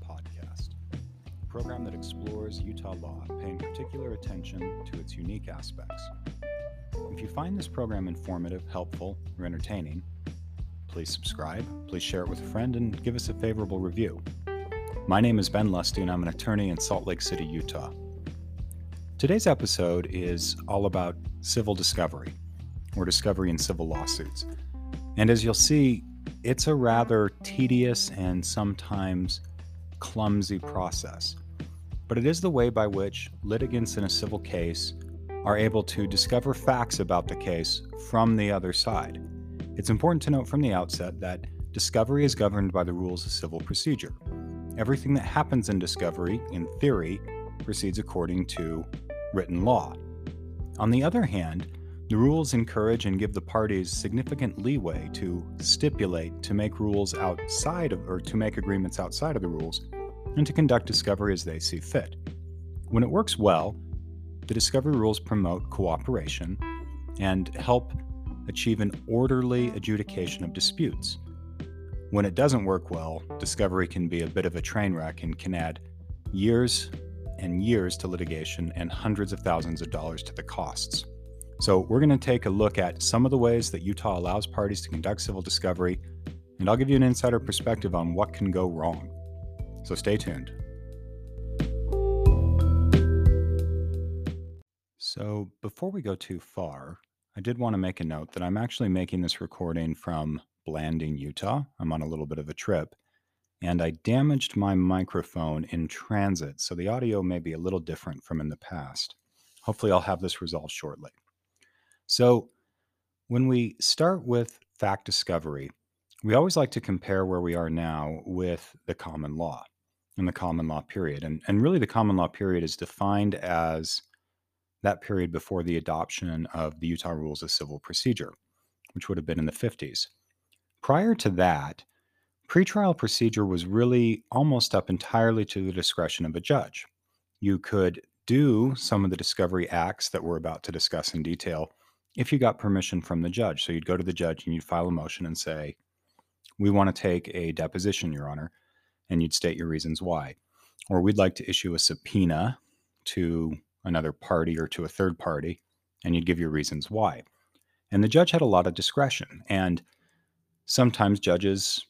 podcast, a program that explores Utah law, paying particular attention to its unique aspects. If you find this program informative, helpful, or entertaining, please subscribe, please share it with a friend, and give us a favorable review. My name is Ben Lusty, and I'm an attorney in Salt Lake City, Utah. Today's episode is all about civil discovery, or discovery in civil lawsuits. And as you'll see, it's a rather tedious and sometimes clumsy process. But it is the way by which litigants in a civil case are able to discover facts about the case from the other side. It's important to note from the outset that discovery is governed by the rules of civil procedure. Everything that happens in discovery, in theory, proceeds according to written law. On the other hand, the rules encourage and give the parties significant leeway to stipulate, to make rules outside of, or to make agreements outside of the rules, and to conduct discovery as they see fit. When it works well, the discovery rules promote cooperation and help achieve an orderly adjudication of disputes. When it doesn't work well, discovery can be a bit of a train wreck and can add years and years to litigation and hundreds of thousands of dollars to the costs. So, we're going to take a look at some of the ways that Utah allows parties to conduct civil discovery, and I'll give you an insider perspective on what can go wrong. So, stay tuned. So, before we go too far, I did want to make a note that I'm actually making this recording from Blanding, Utah. I'm on a little bit of a trip, and I damaged my microphone in transit, so the audio may be a little different from in the past. Hopefully, I'll have this resolved shortly. So, when we start with fact discovery, we always like to compare where we are now with the common law and the common law period. And, and really, the common law period is defined as that period before the adoption of the Utah Rules of Civil Procedure, which would have been in the 50s. Prior to that, pretrial procedure was really almost up entirely to the discretion of a judge. You could do some of the discovery acts that we're about to discuss in detail if you got permission from the judge. So you'd go to the judge and you'd file a motion and say, We want to take a deposition, Your Honor, and you'd state your reasons why. Or we'd like to issue a subpoena to another party or to a third party, and you'd give your reasons why. And the judge had a lot of discretion. And sometimes judges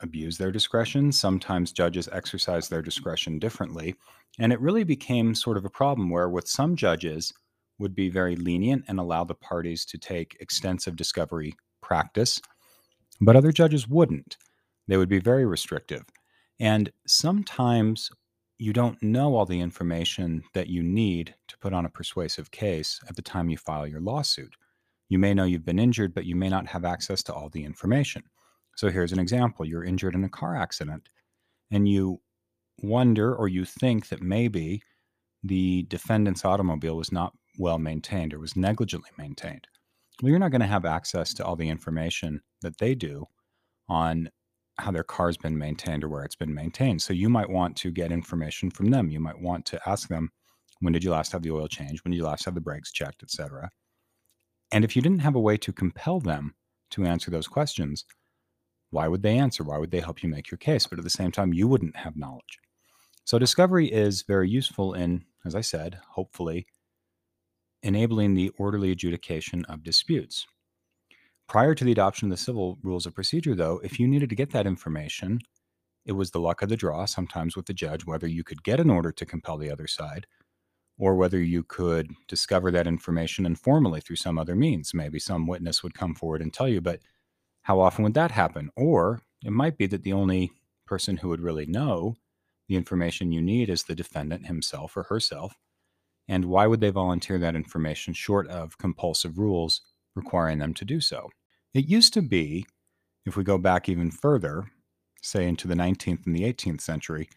abuse their discretion, sometimes judges exercise their discretion differently. And it really became sort of a problem where, with some judges, would be very lenient and allow the parties to take extensive discovery practice, but other judges wouldn't. They would be very restrictive. And sometimes you don't know all the information that you need to put on a persuasive case at the time you file your lawsuit. You may know you've been injured, but you may not have access to all the information. So here's an example you're injured in a car accident, and you wonder or you think that maybe the defendant's automobile was not well maintained or was negligently maintained. Well, you're not going to have access to all the information that they do on how their car's been maintained or where it's been maintained. So you might want to get information from them. You might want to ask them, when did you last have the oil changed? When did you last have the brakes checked, etc. And if you didn't have a way to compel them to answer those questions, why would they answer? Why would they help you make your case? But at the same time, you wouldn't have knowledge. So discovery is very useful in, as I said, hopefully enabling the orderly adjudication of disputes. Prior to the adoption of the civil rules of procedure, though, if you needed to get that information, it was the luck of the draw, sometimes with the judge, whether you could get an order to compel the other side or whether you could discover that information informally through some other means. Maybe some witness would come forward and tell you, but how often would that happen? Or it might be that the only person who would really know the information you need is the defendant himself or herself. And why would they volunteer that information short of compulsive rules requiring them to do so? It used to be, if we go back even further, say into the 19th and the 18th century,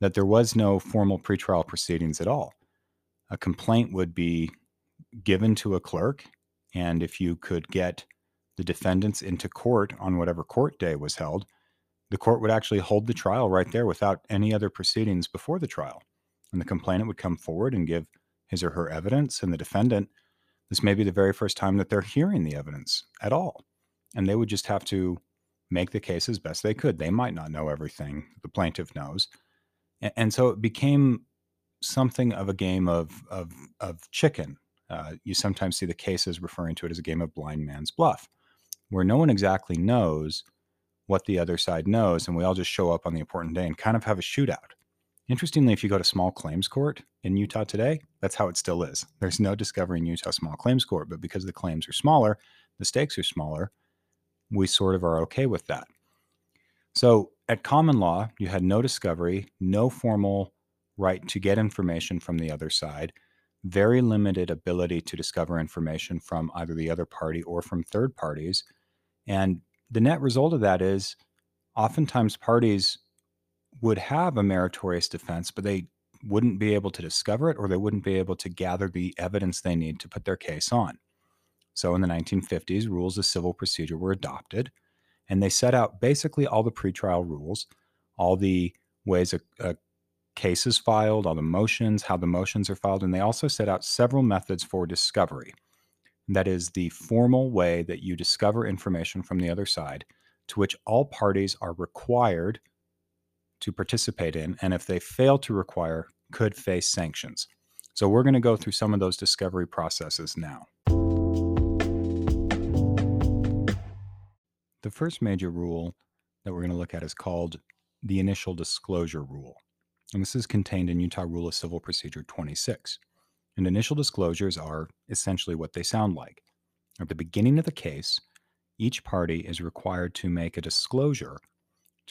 that there was no formal pretrial proceedings at all. A complaint would be given to a clerk, and if you could get the defendants into court on whatever court day was held, the court would actually hold the trial right there without any other proceedings before the trial. And the complainant would come forward and give his or her evidence, and the defendant, this may be the very first time that they're hearing the evidence at all. And they would just have to make the case as best they could. They might not know everything the plaintiff knows, And so it became something of a game of, of, of chicken. Uh, you sometimes see the cases referring to it as a game of blind man's bluff, where no one exactly knows what the other side knows, and we all just show up on the important day and kind of have a shootout. Interestingly, if you go to small claims court in Utah today, that's how it still is. There's no discovery in Utah small claims court, but because the claims are smaller, the stakes are smaller, we sort of are okay with that. So at common law, you had no discovery, no formal right to get information from the other side, very limited ability to discover information from either the other party or from third parties. And the net result of that is oftentimes parties would have a meritorious defense, but they wouldn't be able to discover it or they wouldn't be able to gather the evidence they need to put their case on. So in the 1950s, rules of civil procedure were adopted, and they set out basically all the pretrial rules, all the ways a, a case is filed, all the motions, how the motions are filed, and they also set out several methods for discovery. That is the formal way that you discover information from the other side, to which all parties are required to participate in, and if they fail to require, could face sanctions. So, we're going to go through some of those discovery processes now. The first major rule that we're going to look at is called the initial disclosure rule. And this is contained in Utah Rule of Civil Procedure 26. And initial disclosures are essentially what they sound like. At the beginning of the case, each party is required to make a disclosure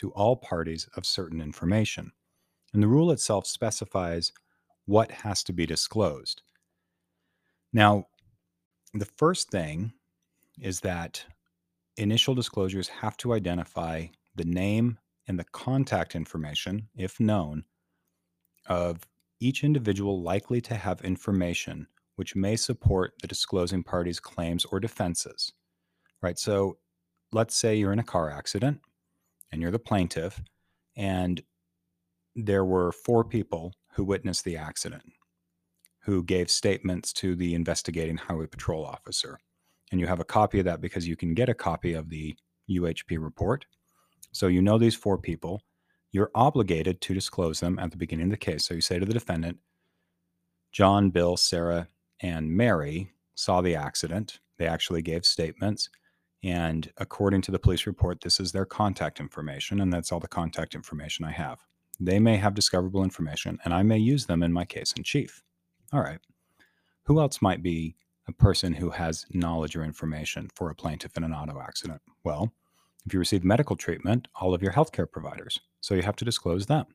to all parties of certain information. And the rule itself specifies what has to be disclosed. Now, the first thing is that initial disclosures have to identify the name and the contact information, if known, of each individual likely to have information which may support the disclosing party's claims or defenses. Right? So let's say you're in a car accident and you're the plaintiff, and there were four people who witnessed the accident who gave statements to the investigating highway patrol officer and you have a copy of that because you can get a copy of the UHP report. So you know these four people. You're obligated to disclose them at the beginning of the case. So you say to the defendant, John, Bill, Sarah, and Mary saw the accident. They actually gave statements. And according to the police report, this is their contact information, and that's all the contact information I have. They may have discoverable information, and I may use them in my case in chief. All right. Who else might be a person who has knowledge or information for a plaintiff in an auto accident? Well, if you receive medical treatment, all of your healthcare providers. So you have to disclose them.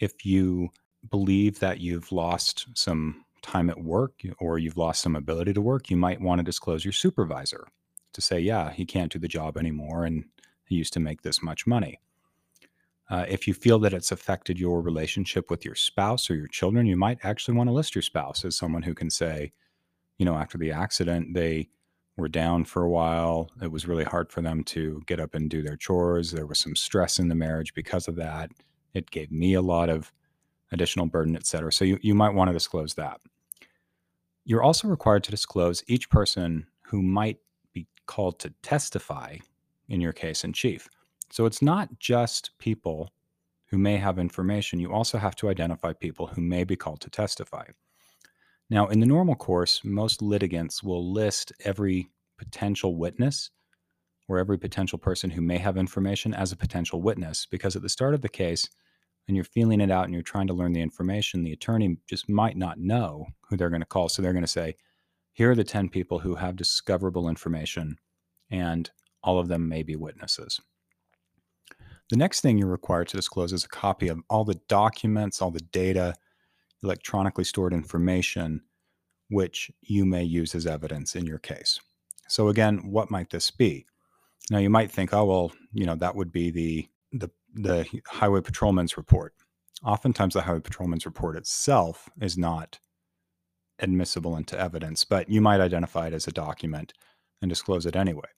If you believe that you've lost some time at work or you've lost some ability to work, you might want to disclose your supervisor to say, yeah, he can't do the job anymore and he used to make this much money. Uh, if you feel that it's affected your relationship with your spouse or your children, you might actually want to list your spouse as someone who can say, you know, after the accident, they were down for a while. It was really hard for them to get up and do their chores. There was some stress in the marriage because of that. It gave me a lot of additional burden, et cetera. So you, you might want to disclose that. You're also required to disclose each person who might called to testify in your case in chief. So it's not just people who may have information. You also have to identify people who may be called to testify. Now, in the normal course, most litigants will list every potential witness or every potential person who may have information as a potential witness because at the start of the case, when you're feeling it out and you're trying to learn the information, the attorney just might not know who they're going to call. So they're going to say, here are the 10 people who have discoverable information, and all of them may be witnesses. The next thing you're required to disclose is a copy of all the documents, all the data, electronically stored information which you may use as evidence in your case. So again, what might this be? Now you might think, oh well, you know, that would be the the the highway patrolman's report. Oftentimes the highway patrolman's report itself is not admissible into evidence, but you might identify it as a document and disclose it anyway.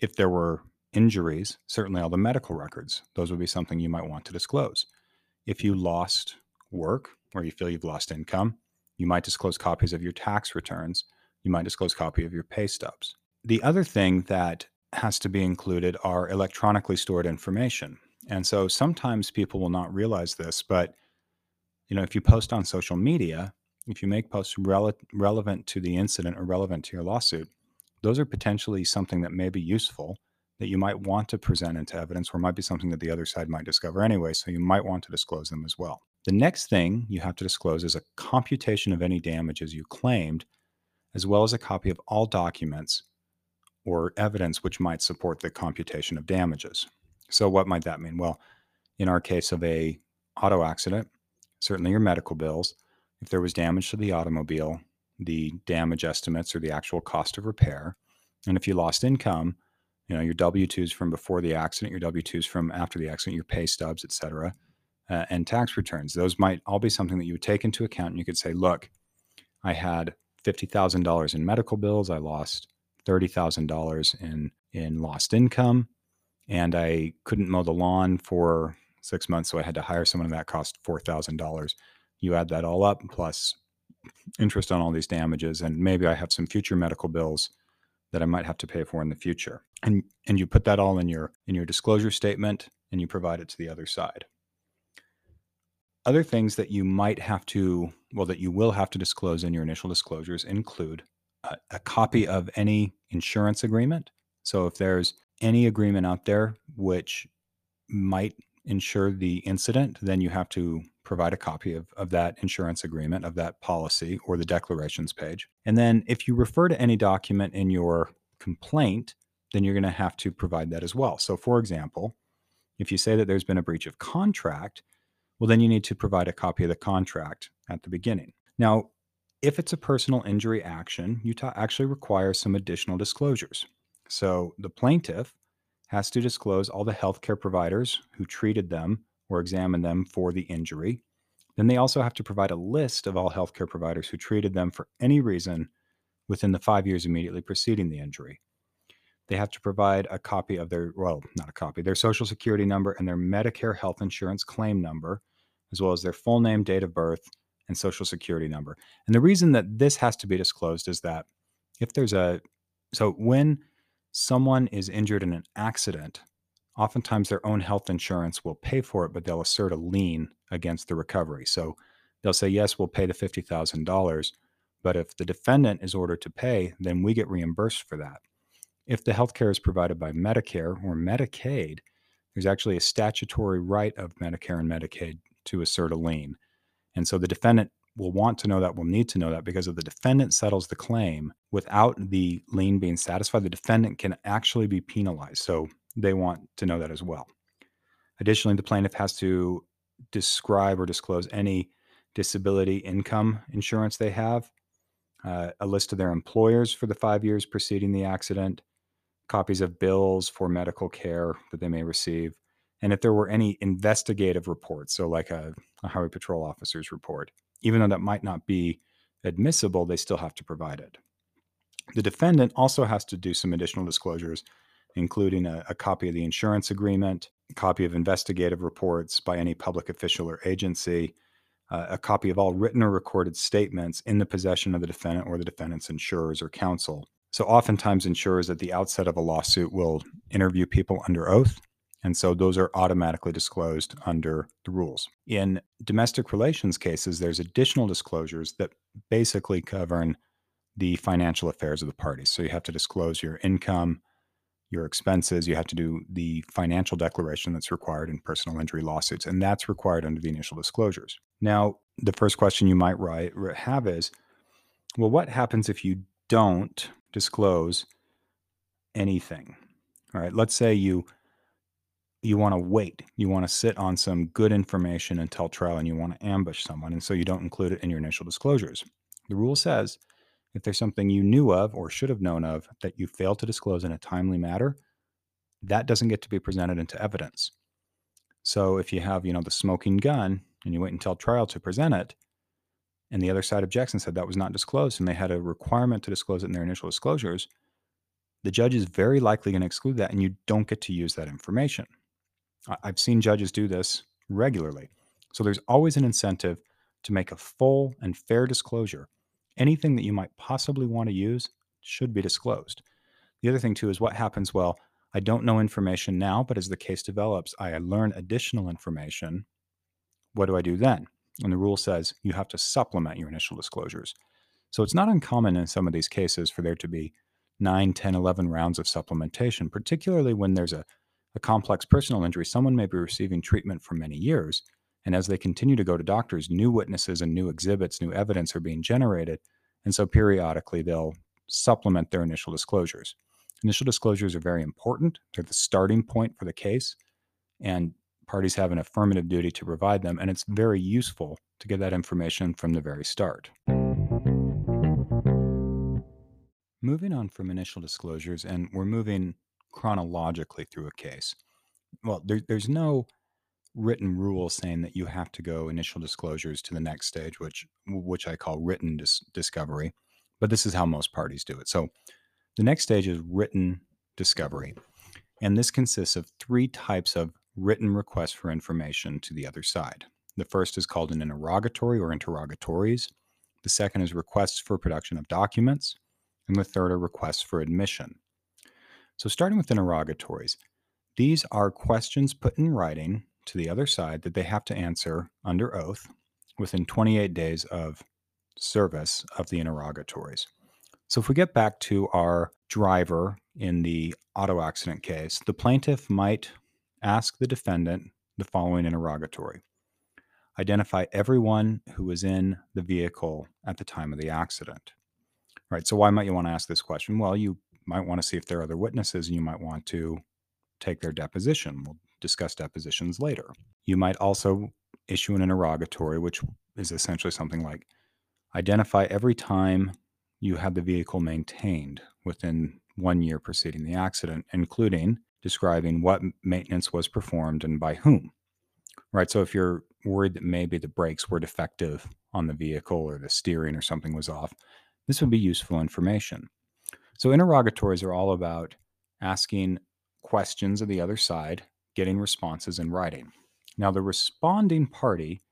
If there were injuries, certainly all the medical records, those would be something you might want to disclose. If you lost work, or you feel you've lost income. You might disclose copies of your tax returns. You might disclose copy of your pay stubs. The other thing that has to be included are electronically stored information. And so sometimes people will not realize this, but you know, if you post on social media, if you make posts rele- relevant to the incident or relevant to your lawsuit, those are potentially something that may be useful that you might want to present into evidence or might be something that the other side might discover anyway. So you might want to disclose them as well. The next thing you have to disclose is a computation of any damages you claimed, as well as a copy of all documents or evidence which might support the computation of damages. So what might that mean? Well, in our case of a auto accident, certainly your medical bills, if there was damage to the automobile, the damage estimates or the actual cost of repair, and if you lost income, you know your w2s from before the accident your w2s from after the accident your pay stubs et cetera uh, and tax returns those might all be something that you would take into account and you could say look i had $50000 in medical bills i lost $30000 in in lost income and i couldn't mow the lawn for six months so i had to hire someone and that cost $4000 you add that all up plus interest on all these damages and maybe i have some future medical bills that I might have to pay for in the future. And and you put that all in your in your disclosure statement and you provide it to the other side. Other things that you might have to well that you will have to disclose in your initial disclosures include a, a copy of any insurance agreement. So if there's any agreement out there which might insure the incident, then you have to provide a copy of, of that insurance agreement, of that policy, or the declarations page. And then if you refer to any document in your complaint, then you're going to have to provide that as well. So, for example, if you say that there's been a breach of contract, well, then you need to provide a copy of the contract at the beginning. Now, if it's a personal injury action, Utah actually requires some additional disclosures. So, the plaintiff has to disclose all the healthcare providers who treated them or examined them for the injury. Then they also have to provide a list of all healthcare providers who treated them for any reason within the five years immediately preceding the injury. They have to provide a copy of their, well, not a copy, their social security number and their Medicare health insurance claim number, as well as their full name, date of birth, and social security number. And the reason that this has to be disclosed is that if there's a, so when someone is injured in an accident, oftentimes their own health insurance will pay for it, but they'll assert a lien against the recovery. So they'll say, yes, we'll pay the $50,000. But if the defendant is ordered to pay, then we get reimbursed for that. If the health care is provided by Medicare or Medicaid, there's actually a statutory right of Medicare and Medicaid to assert a lien. And so the defendant will want to know that, will need to know that because if the defendant settles the claim without the lien being satisfied, the defendant can actually be penalized. So they want to know that as well. Additionally, the plaintiff has to describe or disclose any disability income insurance they have, uh, a list of their employers for the five years preceding the accident, copies of bills for medical care that they may receive, and if there were any investigative reports, so like a, a highway patrol officer's report, even though that might not be admissible, they still have to provide it. The defendant also has to do some additional disclosures including a, a copy of the insurance agreement, a copy of investigative reports by any public official or agency, uh, a copy of all written or recorded statements in the possession of the defendant or the defendant's insurers or counsel. So, oftentimes, insurers at the outset of a lawsuit will interview people under oath. And so those are automatically disclosed under the rules. In domestic relations cases, there's additional disclosures that basically govern the financial affairs of the parties. So you have to disclose your income, your expenses. You have to do the financial declaration that's required in personal injury lawsuits, and that's required under the initial disclosures. Now, the first question you might write, have is well, what happens if you don't disclose anything? All right, let's say you you want to wait. You want to sit on some good information until trial and you want to ambush someone. And so you don't include it in your initial disclosures. The rule says if there's something you knew of or should have known of that you failed to disclose in a timely manner, that doesn't get to be presented into evidence. So if you have, you know, the smoking gun and you wait until trial to present it, and the other side objects and said that was not disclosed, and they had a requirement to disclose it in their initial disclosures, the judge is very likely going to exclude that, and you don't get to use that information. I've seen judges do this regularly. So there's always an incentive to make a full and fair disclosure anything that you might possibly want to use should be disclosed. The other thing, too, is what happens well, I don't know information now, but as the case develops, I learn additional information. What do I do then? And the rule says you have to supplement your initial disclosures. So it's not uncommon in some of these cases for there to be 9, 10, 11 rounds of supplementation, particularly when there's a, a complex personal injury. Someone may be receiving treatment for many years. And as they continue to go to doctors, new witnesses and new exhibits, new evidence are being generated. And so periodically they'll supplement their initial disclosures. Initial disclosures are very important, they're the starting point for the case. And parties have an affirmative duty to provide them. And it's very useful to get that information from the very start. Moving on from initial disclosures, and we're moving chronologically through a case. Well, there, there's no written rule saying that you have to go initial disclosures to the next stage, which which I call written dis- discovery. But this is how most parties do it. So the next stage is written discovery, and this consists of three types of written requests for information to the other side. The first is called an interrogatory or interrogatories. The second is requests for production of documents, and the third are requests for admission. So starting with interrogatories, these are questions put in writing to the other side that they have to answer under oath within 28 days of service of the interrogatories. So, if we get back to our driver in the auto accident case, the plaintiff might ask the defendant the following interrogatory Identify everyone who was in the vehicle at the time of the accident. Right. So, why might you want to ask this question? Well, you might want to see if there are other witnesses and you might want to take their deposition. We'll discuss depositions later. You might also issue an interrogatory, which is essentially something like identify every time you had the vehicle maintained within one year preceding the accident, including describing what maintenance was performed and by whom. Right. So if you're worried that maybe the brakes were defective on the vehicle or the steering or something was off, this would be useful information. So interrogatories are all about asking questions of the other side getting responses in writing. Now, the responding party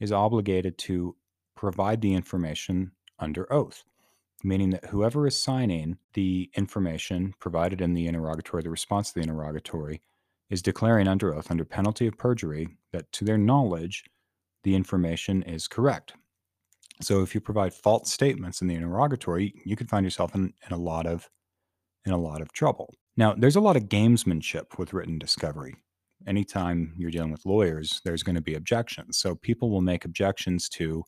is obligated to provide the information under oath, meaning that whoever is signing the information provided in the interrogatory, the response to the interrogatory, is declaring under oath, under penalty of perjury, that to their knowledge, the information is correct. So if you provide false statements in the interrogatory, you could find yourself in, in a lot of in a lot of trouble. Now, there's a lot of gamesmanship with written discovery anytime you're dealing with lawyers, there's going to be objections. So people will make objections to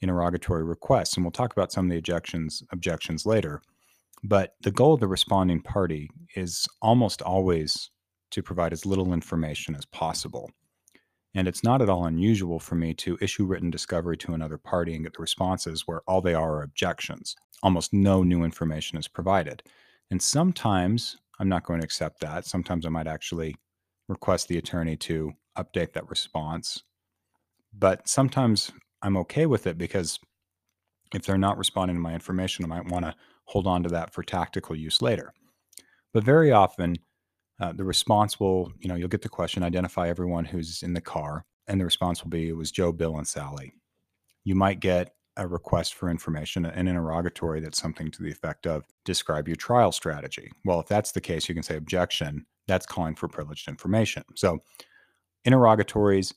interrogatory requests, and we'll talk about some of the objections objections later. But the goal of the responding party is almost always to provide as little information as possible. And it's not at all unusual for me to issue written discovery to another party and get the responses where all they are are objections. Almost no new information is provided. And sometimes I'm not going to accept that. Sometimes I might actually request the attorney to update that response. But sometimes I'm okay with it because if they're not responding to my information, I might want to hold on to that for tactical use later. But very often, uh, the response will, you know, you'll get the question, identify everyone who's in the car, and the response will be, it was Joe, Bill, and Sally. You might get a request for information, an interrogatory that's something to the effect of, describe your trial strategy. Well, if that's the case, you can say objection, that's calling for privileged information. So interrogatories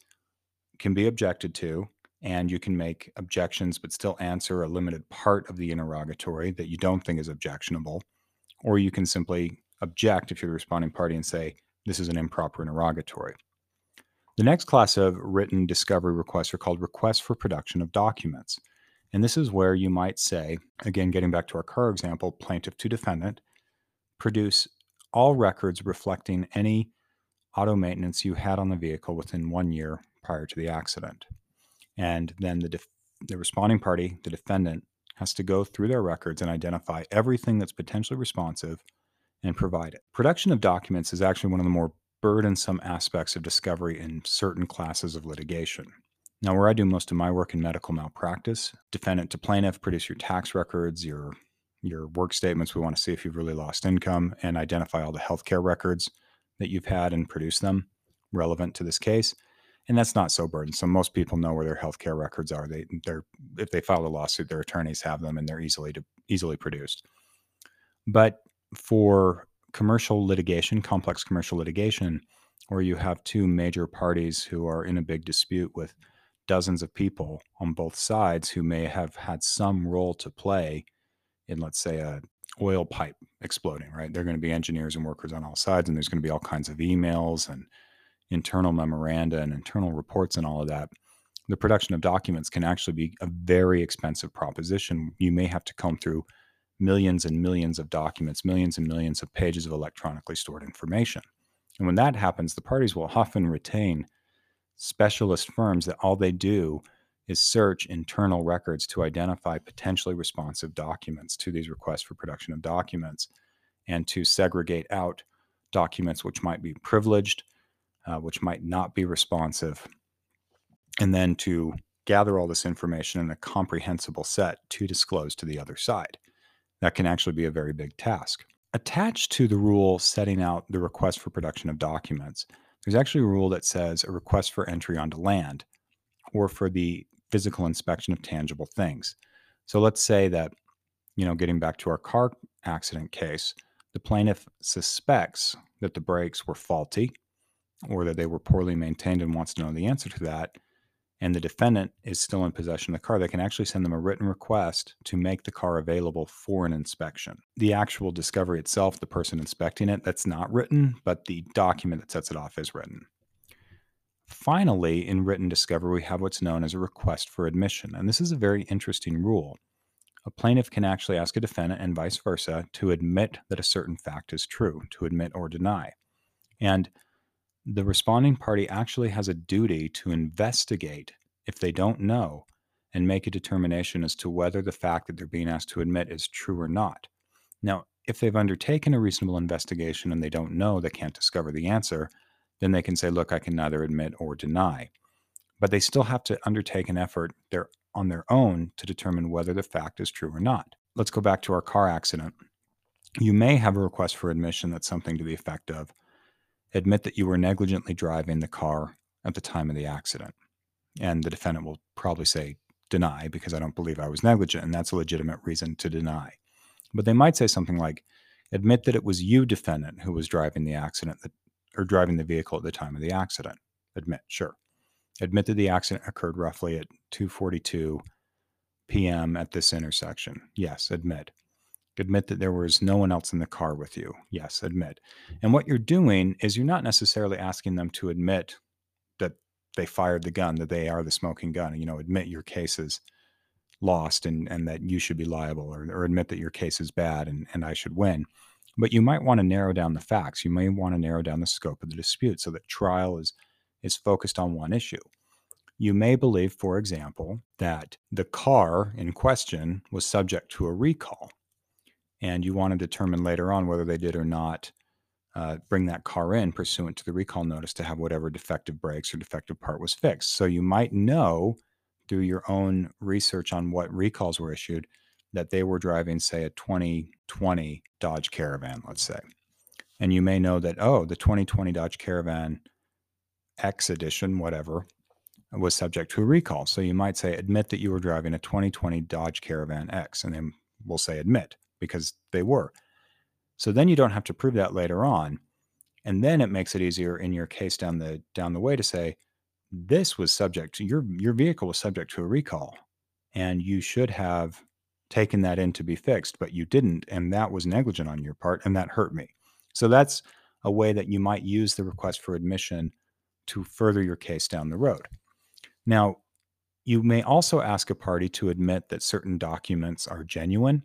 can be objected to, and you can make objections but still answer a limited part of the interrogatory that you don't think is objectionable. Or you can simply object if you're the responding party and say, this is an improper interrogatory. The next class of written discovery requests are called requests for production of documents. And this is where you might say, again, getting back to our car example, plaintiff to defendant, produce all records reflecting any auto maintenance you had on the vehicle within one year prior to the accident. And then the, def- the responding party, the defendant, has to go through their records and identify everything that's potentially responsive and provide it. Production of documents is actually one of the more burdensome aspects of discovery in certain classes of litigation. Now, where I do most of my work in medical malpractice, defendant to plaintiff, produce your tax records, your your work statements. We want to see if you've really lost income and identify all the healthcare records that you've had and produce them relevant to this case. And that's not so burdensome. Most people know where their healthcare records are. They they're if they file a lawsuit, their attorneys have them and they're easily to, easily produced. But for commercial litigation, complex commercial litigation, where you have two major parties who are in a big dispute with dozens of people on both sides who may have had some role to play in, let's say, a oil pipe exploding, right? They're going to be engineers and workers on all sides, and there's going to be all kinds of emails and internal memoranda and internal reports and all of that. The production of documents can actually be a very expensive proposition. You may have to comb through millions and millions of documents, millions and millions of pages of electronically stored information. And when that happens, the parties will often retain specialist firms that all they do is search internal records to identify potentially responsive documents to these requests for production of documents and to segregate out documents which might be privileged, uh, which might not be responsive, and then to gather all this information in a comprehensible set to disclose to the other side. That can actually be a very big task. Attached to the rule setting out the request for production of documents, there's actually a rule that says a request for entry onto land or for the physical inspection of tangible things. So let's say that, you know, getting back to our car accident case, the plaintiff suspects that the brakes were faulty or that they were poorly maintained and wants to know the answer to that and the defendant is still in possession of the car, they can actually send them a written request to make the car available for an inspection. The actual discovery itself, the person inspecting it, that's not written, but the document that sets it off is written. Finally, in written discovery, we have what's known as a request for admission. And this is a very interesting rule. A plaintiff can actually ask a defendant and vice versa to admit that a certain fact is true, to admit or deny. And the responding party actually has a duty to investigate if they don't know and make a determination as to whether the fact that they're being asked to admit is true or not. Now, if they've undertaken a reasonable investigation and they don't know, they can't discover the answer, then they can say, look, I can neither admit or deny. But they still have to undertake an effort there on their own to determine whether the fact is true or not. Let's go back to our car accident. You may have a request for admission that's something to the effect of, admit that you were negligently driving the car at the time of the accident. And the defendant will probably say, deny, because I don't believe I was negligent. And that's a legitimate reason to deny. But they might say something like, admit that it was you, defendant, who was driving the accident that, or driving the vehicle at the time of the accident. Admit, sure. Admit that the accident occurred roughly at 2:42 p.m. at this intersection. Yes, admit. Admit that there was no one else in the car with you. Yes, admit. And what you're doing is you're not necessarily asking them to admit that they fired the gun, that they are the smoking gun. You know, admit your case is lost and, and that you should be liable, or, or admit that your case is bad and, and I should win. But you might want to narrow down the facts. You may want to narrow down the scope of the dispute so that trial is is focused on one issue. You may believe, for example, that the car in question was subject to a recall and you want to determine later on whether they did or not uh, bring that car in pursuant to the recall notice to have whatever defective brakes or defective part was fixed. So you might know through your own research on what recalls were issued that they were driving, say, a 2020 Dodge Caravan, let's say. And you may know that, oh, the 2020 Dodge Caravan X edition, whatever, was subject to a recall. So you might say, admit that you were driving a 2020 Dodge Caravan X, and then we'll say admit because they were. So then you don't have to prove that later on. And then it makes it easier in your case down the down the way to say this was subject to your your vehicle was subject to a recall and you should have taken that in to be fixed, but you didn't and that was negligent on your part and that hurt me. So that's a way that you might use the request for admission to further your case down the road. Now, you may also ask a party to admit that certain documents are genuine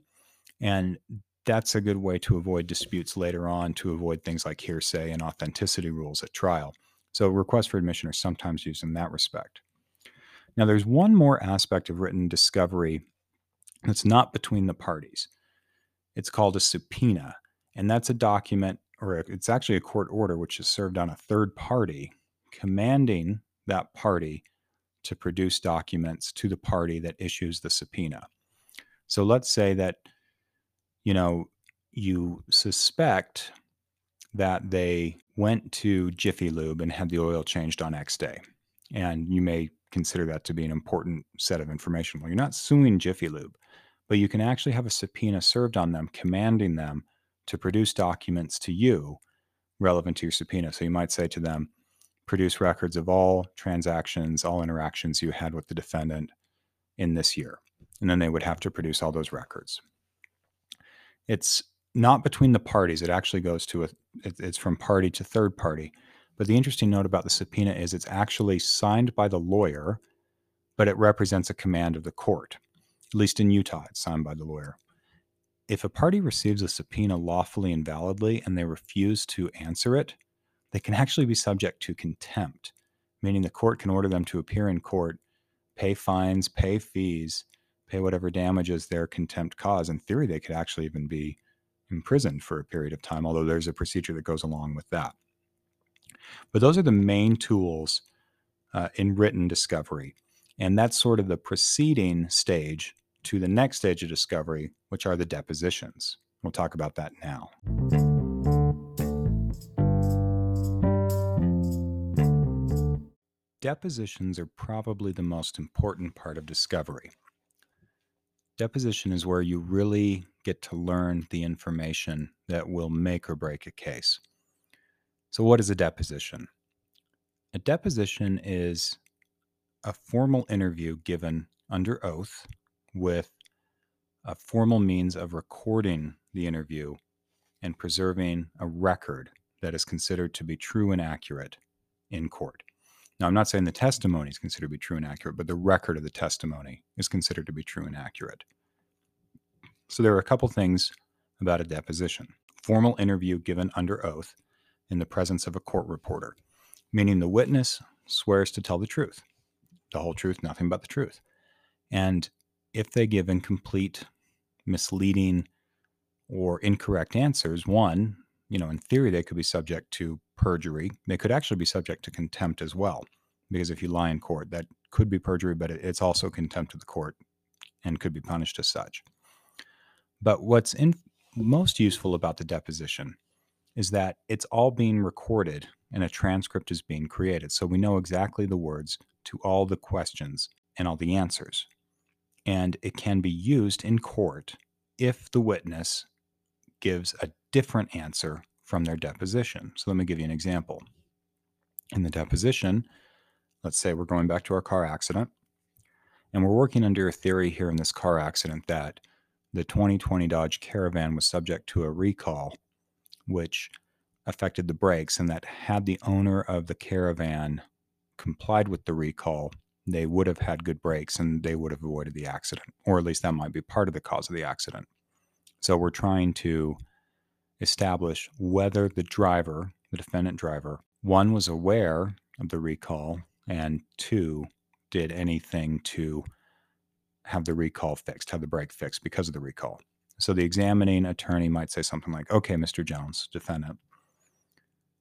and that's a good way to avoid disputes later on, to avoid things like hearsay and authenticity rules at trial. So requests for admission are sometimes used in that respect. Now, there's one more aspect of written discovery that's not between the parties. It's called a subpoena, and that's a document, or it's actually a court order, which is served on a third party, commanding that party to produce documents to the party that issues the subpoena. So let's say that you know, you suspect that they went to Jiffy Lube and had the oil changed on X day. And you may consider that to be an important set of information. Well, you're not suing Jiffy Lube, but you can actually have a subpoena served on them, commanding them to produce documents to you relevant to your subpoena. So you might say to them, produce records of all transactions, all interactions you had with the defendant in this year. And then they would have to produce all those records. It's not between the parties. It actually goes to a, it's from party to third party. But the interesting note about the subpoena is it's actually signed by the lawyer, but it represents a command of the court. At least in Utah, it's signed by the lawyer. If a party receives a subpoena lawfully and validly and they refuse to answer it, they can actually be subject to contempt, meaning the court can order them to appear in court, pay fines, pay fees, pay whatever damages their contempt cause. In theory, they could actually even be imprisoned for a period of time, although there's a procedure that goes along with that. But those are the main tools uh, in written discovery. And that's sort of the preceding stage to the next stage of discovery, which are the depositions. We'll talk about that now. Depositions are probably the most important part of discovery. Deposition is where you really get to learn the information that will make or break a case. So, what is a deposition? A deposition is a formal interview given under oath with a formal means of recording the interview and preserving a record that is considered to be true and accurate in court. Now, I'm not saying the testimony is considered to be true and accurate, but the record of the testimony is considered to be true and accurate. So, there are a couple things about a deposition formal interview given under oath in the presence of a court reporter, meaning the witness swears to tell the truth, the whole truth, nothing but the truth. And if they give incomplete, misleading, or incorrect answers, one, you know, in theory, they could be subject to perjury. They could actually be subject to contempt as well, because if you lie in court, that could be perjury, but it's also contempt of the court and could be punished as such. But what's in, most useful about the deposition is that it's all being recorded and a transcript is being created. So we know exactly the words to all the questions and all the answers. And it can be used in court if the witness gives a different answer from their deposition. So let me give you an example. In the deposition, let's say we're going back to our car accident, and we're working under a theory here in this car accident that the 2020 Dodge Caravan was subject to a recall, which affected the brakes, and that had the owner of the Caravan complied with the recall, they would have had good brakes and they would have avoided the accident, or at least that might be part of the cause of the accident. So we're trying to establish whether the driver, the defendant driver, one was aware of the recall, and two, did anything to have the recall fixed, have the brake fixed because of the recall. So the examining attorney might say something like, okay, Mr. Jones, defendant,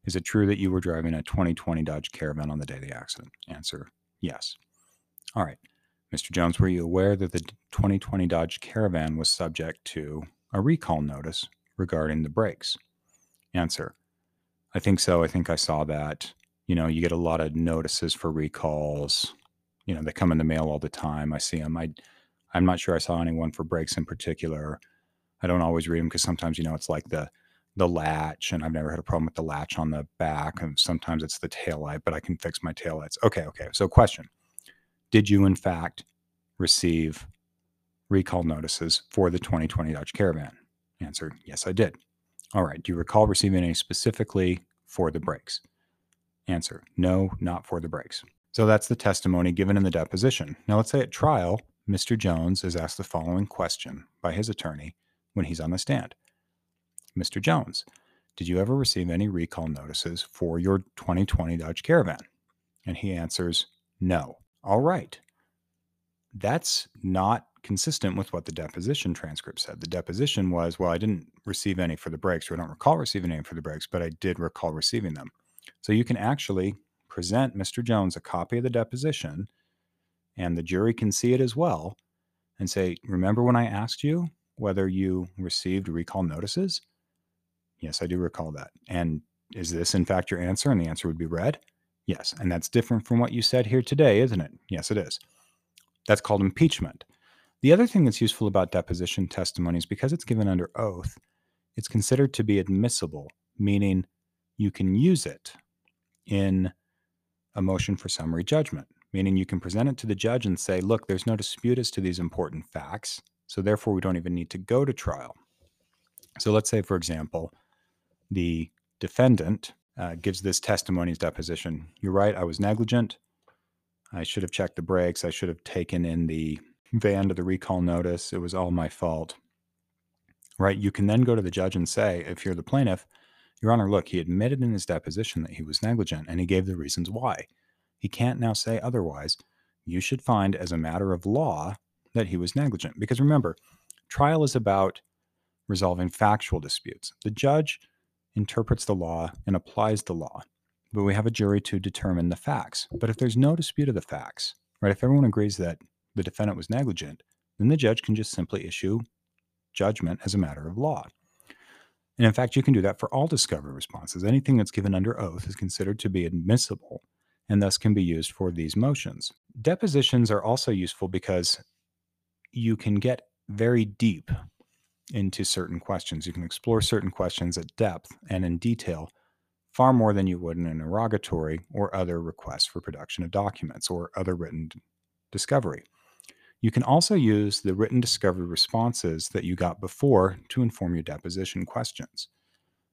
is it true that you were driving a 2020 Dodge Caravan on the day of the accident? Answer, yes. All right. Mr. Jones, were you aware that the 2020 Dodge Caravan was subject to a recall notice regarding the brakes? Answer, I think so. I think I saw that. You know, you get a lot of notices for recalls. You know, they come in the mail all the time. I see them. I, I'm not sure I saw anyone for brakes in particular. I don't always read them because sometimes, you know, it's like the the latch, and I've never had a problem with the latch on the back. And sometimes it's the tail light, but I can fix my tail lights. Okay, okay. So, question Did you, in fact, receive recall notices for the 2020 Dodge Caravan? Answer Yes, I did. All right. Do you recall receiving any specifically for the brakes? Answer No, not for the brakes. So that's the testimony given in the deposition. Now, let's say at trial, Mr. Jones is asked the following question by his attorney when he's on the stand Mr. Jones, did you ever receive any recall notices for your 2020 Dodge Caravan? And he answers, no. All right. That's not consistent with what the deposition transcript said. The deposition was, well, I didn't receive any for the brakes, or I don't recall receiving any for the brakes, but I did recall receiving them. So you can actually present Mr. Jones a copy of the deposition, and the jury can see it as well and say, remember when I asked you whether you received recall notices? Yes, I do recall that. And is this, in fact, your answer? And the answer would be read. Yes. And that's different from what you said here today, isn't it? Yes, it is. That's called impeachment. The other thing that's useful about deposition testimony is because it's given under oath, it's considered to be admissible, meaning you can use it in a motion for summary judgment, meaning you can present it to the judge and say, look, there's no dispute as to these important facts, so therefore we don't even need to go to trial. So let's say, for example, the defendant uh, gives this testimony as deposition. You're right, I was negligent. I should have checked the brakes. I should have taken in the van to the recall notice. It was all my fault. Right? You can then go to the judge and say, if you're the plaintiff, Your Honor, look, he admitted in his deposition that he was negligent and he gave the reasons why. He can't now say otherwise. You should find as a matter of law that he was negligent. Because remember, trial is about resolving factual disputes. The judge interprets the law and applies the law, but we have a jury to determine the facts. But if there's no dispute of the facts, right, if everyone agrees that the defendant was negligent, then the judge can just simply issue judgment as a matter of law. And in fact, you can do that for all discovery responses. Anything that's given under oath is considered to be admissible and thus can be used for these motions. Depositions are also useful because you can get very deep into certain questions. You can explore certain questions at depth and in detail far more than you would in an interrogatory or other requests for production of documents or other written discovery. You can also use the written discovery responses that you got before to inform your deposition questions.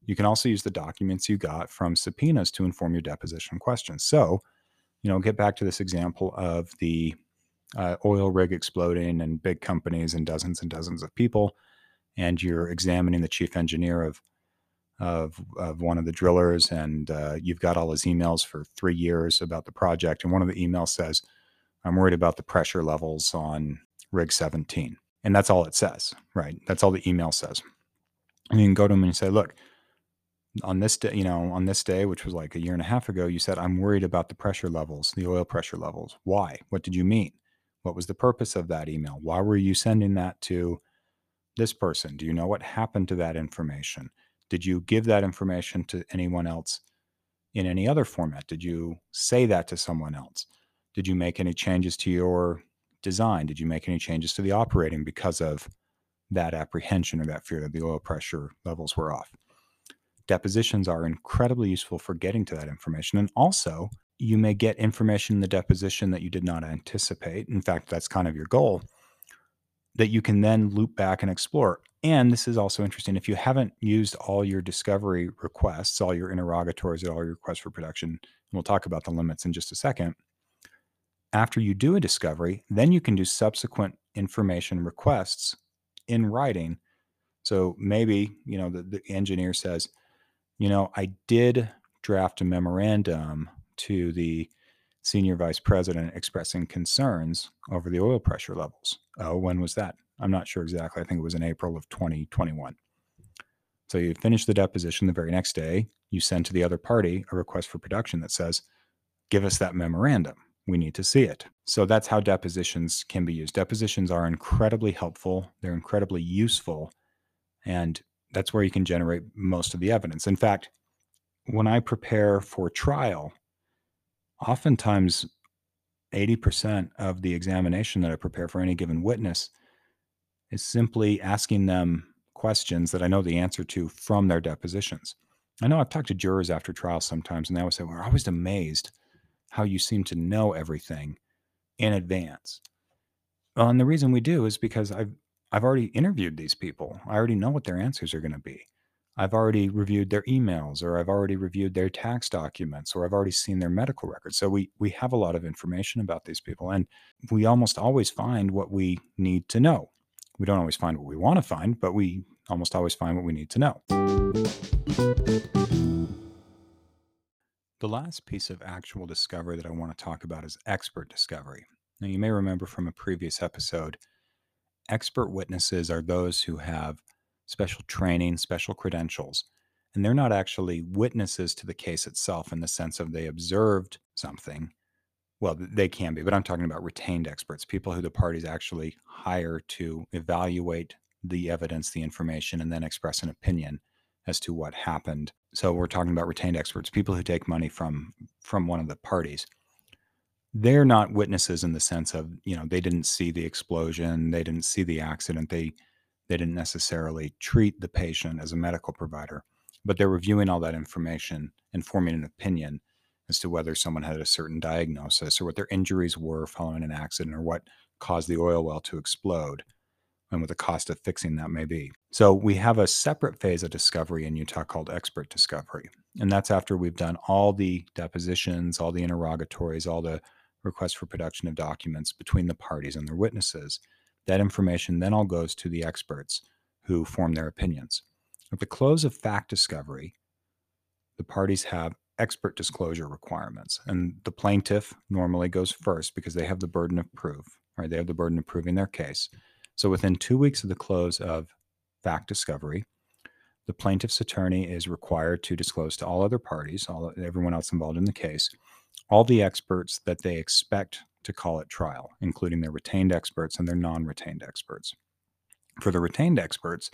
You can also use the documents you got from subpoenas to inform your deposition questions. So, you know, get back to this example of the uh, oil rig exploding and big companies and dozens and dozens of people and you're examining the chief engineer of of, of one of the drillers, and uh, you've got all his emails for three years about the project. And one of the emails says, "I'm worried about the pressure levels on rig 17," and that's all it says, right? That's all the email says. And you can go to him and say, "Look." On this day, you know, on this day, which was like a year and a half ago, you said, I'm worried about the pressure levels, the oil pressure levels. Why? What did you mean? What was the purpose of that email? Why were you sending that to this person? Do you know what happened to that information? Did you give that information to anyone else in any other format? Did you say that to someone else? Did you make any changes to your design? Did you make any changes to the operating because of that apprehension or that fear that the oil pressure levels were off? Depositions are incredibly useful for getting to that information. And also, you may get information in the deposition that you did not anticipate. In fact, that's kind of your goal that you can then loop back and explore. And this is also interesting. If you haven't used all your discovery requests, all your interrogatories, all your requests for production, and we'll talk about the limits in just a second. After you do a discovery, then you can do subsequent information requests in writing. So maybe, you know, the, the engineer says, you know, I did draft a memorandum to the senior vice president expressing concerns over the oil pressure levels. Oh, when was that? I'm not sure exactly. I think it was in April of 2021. So you finish the deposition the very next day. You send to the other party a request for production that says, give us that memorandum. We need to see it. So that's how depositions can be used. Depositions are incredibly helpful, they're incredibly useful, and that's where you can generate most of the evidence. In fact, when I prepare for trial, oftentimes 80% of the examination that I prepare for any given witness is simply asking them questions that I know the answer to from their depositions. I know I've talked to jurors after trial sometimes, and they always say, We're always amazed how you seem to know everything in advance. Well, and the reason we do is because I've I've already interviewed these people. I already know what their answers are going to be. I've already reviewed their emails or I've already reviewed their tax documents or I've already seen their medical records. So we we have a lot of information about these people and we almost always find what we need to know. We don't always find what we want to find, but we almost always find what we need to know. The last piece of actual discovery that I want to talk about is expert discovery. Now, you may remember from a previous episode, expert witnesses are those who have special training, special credentials. And they're not actually witnesses to the case itself in the sense of they observed something. Well, they can be, but I'm talking about retained experts, people who the parties actually hire to evaluate the evidence, the information, and then express an opinion as to what happened. So we're talking about retained experts, people who take money from from one of the parties. They're not witnesses in the sense of, you know, they didn't see the explosion, they didn't see the accident, they They didn't necessarily treat the patient as a medical provider, but they're reviewing all that information and forming an opinion as to whether someone had a certain diagnosis or what their injuries were following an accident or what caused the oil well to explode and what the cost of fixing that may be. So we have a separate phase of discovery in Utah called expert discovery. And that's after we've done all the depositions, all the interrogatories, all the requests for production of documents between the parties and their witnesses. That information then all goes to the experts who form their opinions. At the close of fact discovery, the parties have expert disclosure requirements. And the plaintiff normally goes first because they have the burden of proof, right? They have the burden of proving their case. So within two weeks of the close of fact discovery, the plaintiff's attorney is required to disclose to all other parties, all everyone else involved in the case, all the experts that they expect to call at trial, including their retained experts and their non-retained experts. For the retained experts,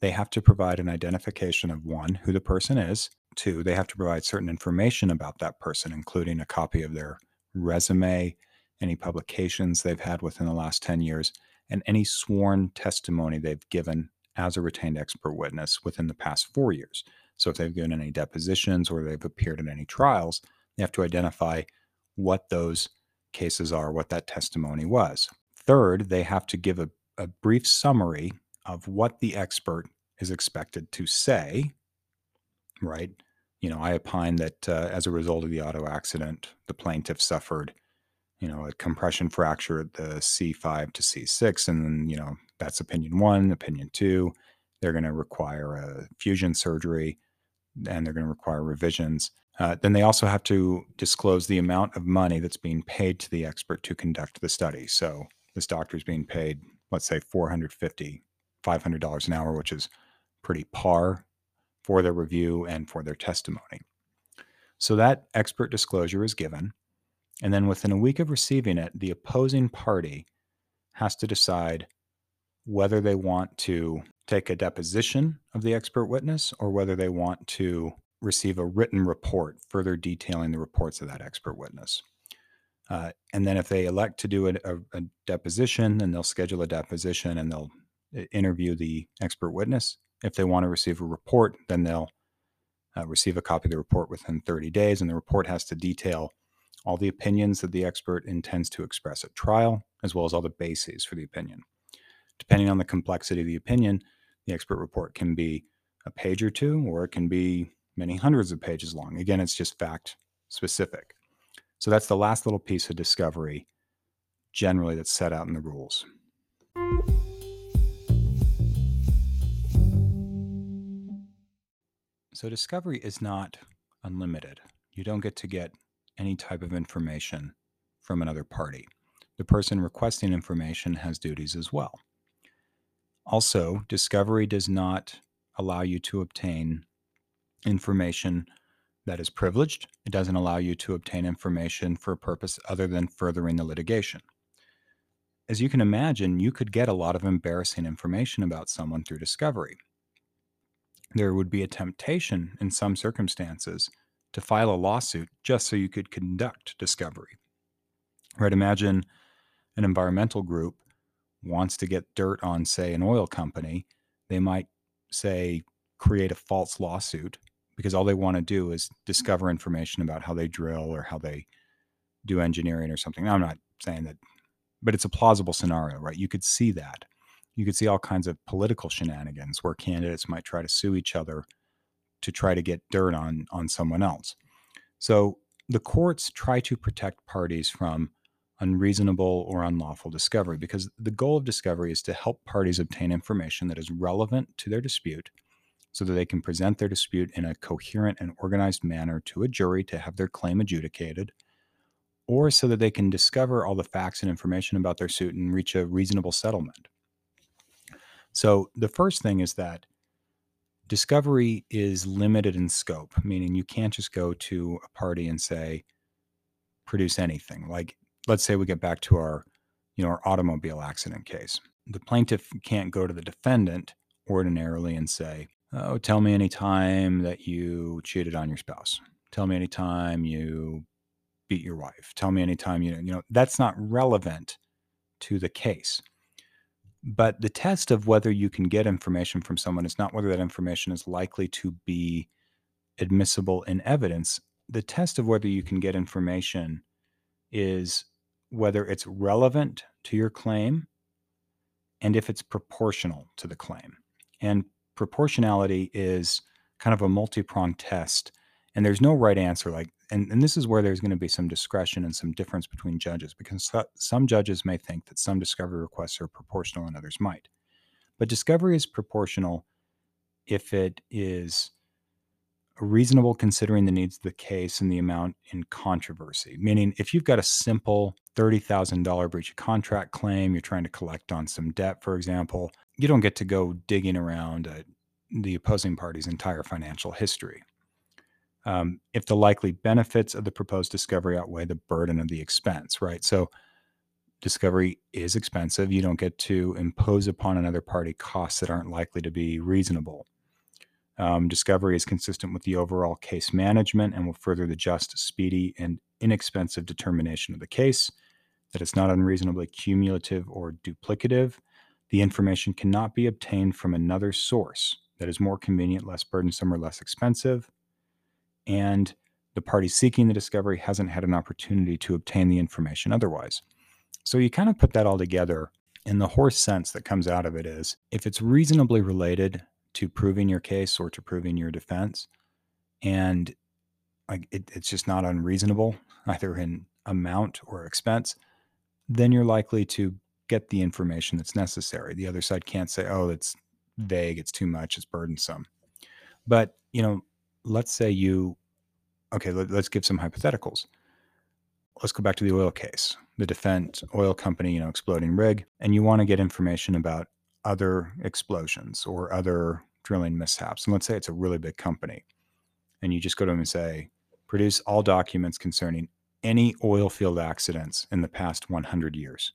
they have to provide an identification of one, who the person is, two, they have to provide certain information about that person, including a copy of their resume, any publications they've had within the last 10 years, and any sworn testimony they've given as a retained expert witness within the past four years. So if they've given any depositions or they've appeared in any trials, they have to identify what those cases are, what that testimony was. Third, they have to give a, a brief summary of what the expert is expected to say, right? You know, I opine that uh, as a result of the auto accident, the plaintiff suffered you know, a compression fracture at the C5 to C6. And then, you know, that's opinion one, opinion two. They're going to require a fusion surgery and they're going to require revisions. Uh, then they also have to disclose the amount of money that's being paid to the expert to conduct the study. So this doctor is being paid, let's say, 450 $500 an hour, which is pretty par for their review and for their testimony. So that expert disclosure is given. And then within a week of receiving it, the opposing party has to decide whether they want to take a deposition of the expert witness or whether they want to receive a written report further detailing the reports of that expert witness. Uh, and then if they elect to do a, a, a deposition, then they'll schedule a deposition and they'll uh, interview the expert witness. If they want to receive a report, then they'll uh, receive a copy of the report within 30 days, and the report has to detail all the opinions that the expert intends to express at trial, as well as all the bases for the opinion. Depending on the complexity of the opinion, the expert report can be a page or two, or it can be many hundreds of pages long. Again, it's just fact specific. So that's the last little piece of discovery, generally, that's set out in the rules. So discovery is not unlimited. You don't get to get any type of information from another party. The person requesting information has duties as well. Also, discovery does not allow you to obtain information that is privileged. It doesn't allow you to obtain information for a purpose other than furthering the litigation. As you can imagine, you could get a lot of embarrassing information about someone through discovery. There would be a temptation in some circumstances to file a lawsuit just so you could conduct discovery. Right? Imagine an environmental group wants to get dirt on, say, an oil company. They might say, create a false lawsuit because all they want to do is mm-hmm. discover information about how they drill or how they do engineering or something. Now, I'm not saying that, but it's a plausible scenario, right? You could see that. You could see all kinds of political shenanigans where candidates might try to sue each other to try to get dirt on on someone else. So the courts try to protect parties from unreasonable or unlawful discovery because the goal of discovery is to help parties obtain information that is relevant to their dispute so that they can present their dispute in a coherent and organized manner to a jury to have their claim adjudicated or so that they can discover all the facts and information about their suit and reach a reasonable settlement. So the first thing is that discovery is limited in scope, meaning you can't just go to a party and say, produce anything. Like, let's say we get back to our, you know, our automobile accident case. The plaintiff can't go to the defendant ordinarily and say, oh, tell me any time that you cheated on your spouse. Tell me any time you beat your wife. Tell me any time you, you know, that's not relevant to the case But the test of whether you can get information from someone is not whether that information is likely to be admissible in evidence. The test of whether you can get information is whether it's relevant to your claim and if it's proportional to the claim. And proportionality is kind of a multi pronged test. And there's no right answer. Like, and, and this is where there's going to be some discretion and some difference between judges because some judges may think that some discovery requests are proportional and others might. But discovery is proportional if it is reasonable considering the needs of the case and the amount in controversy. Meaning, if you've got a simple $30,000 breach of contract claim, you're trying to collect on some debt, for example, you don't get to go digging around the opposing party's entire financial history. Um, if the likely benefits of the proposed discovery outweigh the burden of the expense, right? So, discovery is expensive. You don't get to impose upon another party costs that aren't likely to be reasonable. Um, discovery is consistent with the overall case management and will further the just, speedy, and inexpensive determination of the case, that it's not unreasonably cumulative or duplicative. The information cannot be obtained from another source that is more convenient, less burdensome, or less expensive. And the party seeking the discovery hasn't had an opportunity to obtain the information otherwise. So you kind of put that all together, and the horse sense that comes out of it is if it's reasonably related to proving your case or to proving your defense. And like it, it's just not unreasonable, either in amount or expense, then you're likely to get the information that's necessary. The other side can't say, oh, it's vague, it's too much, it's burdensome. But, you know, let's say you, okay, let, us give some hypotheticals. Let's go back to the oil case, the defense oil company, you know, exploding rig, and you want to get information about other explosions or other drilling mishaps. And let's say it's a really big company, and you just go to them and say, produce all documents concerning any oil field accidents in the past 100 years.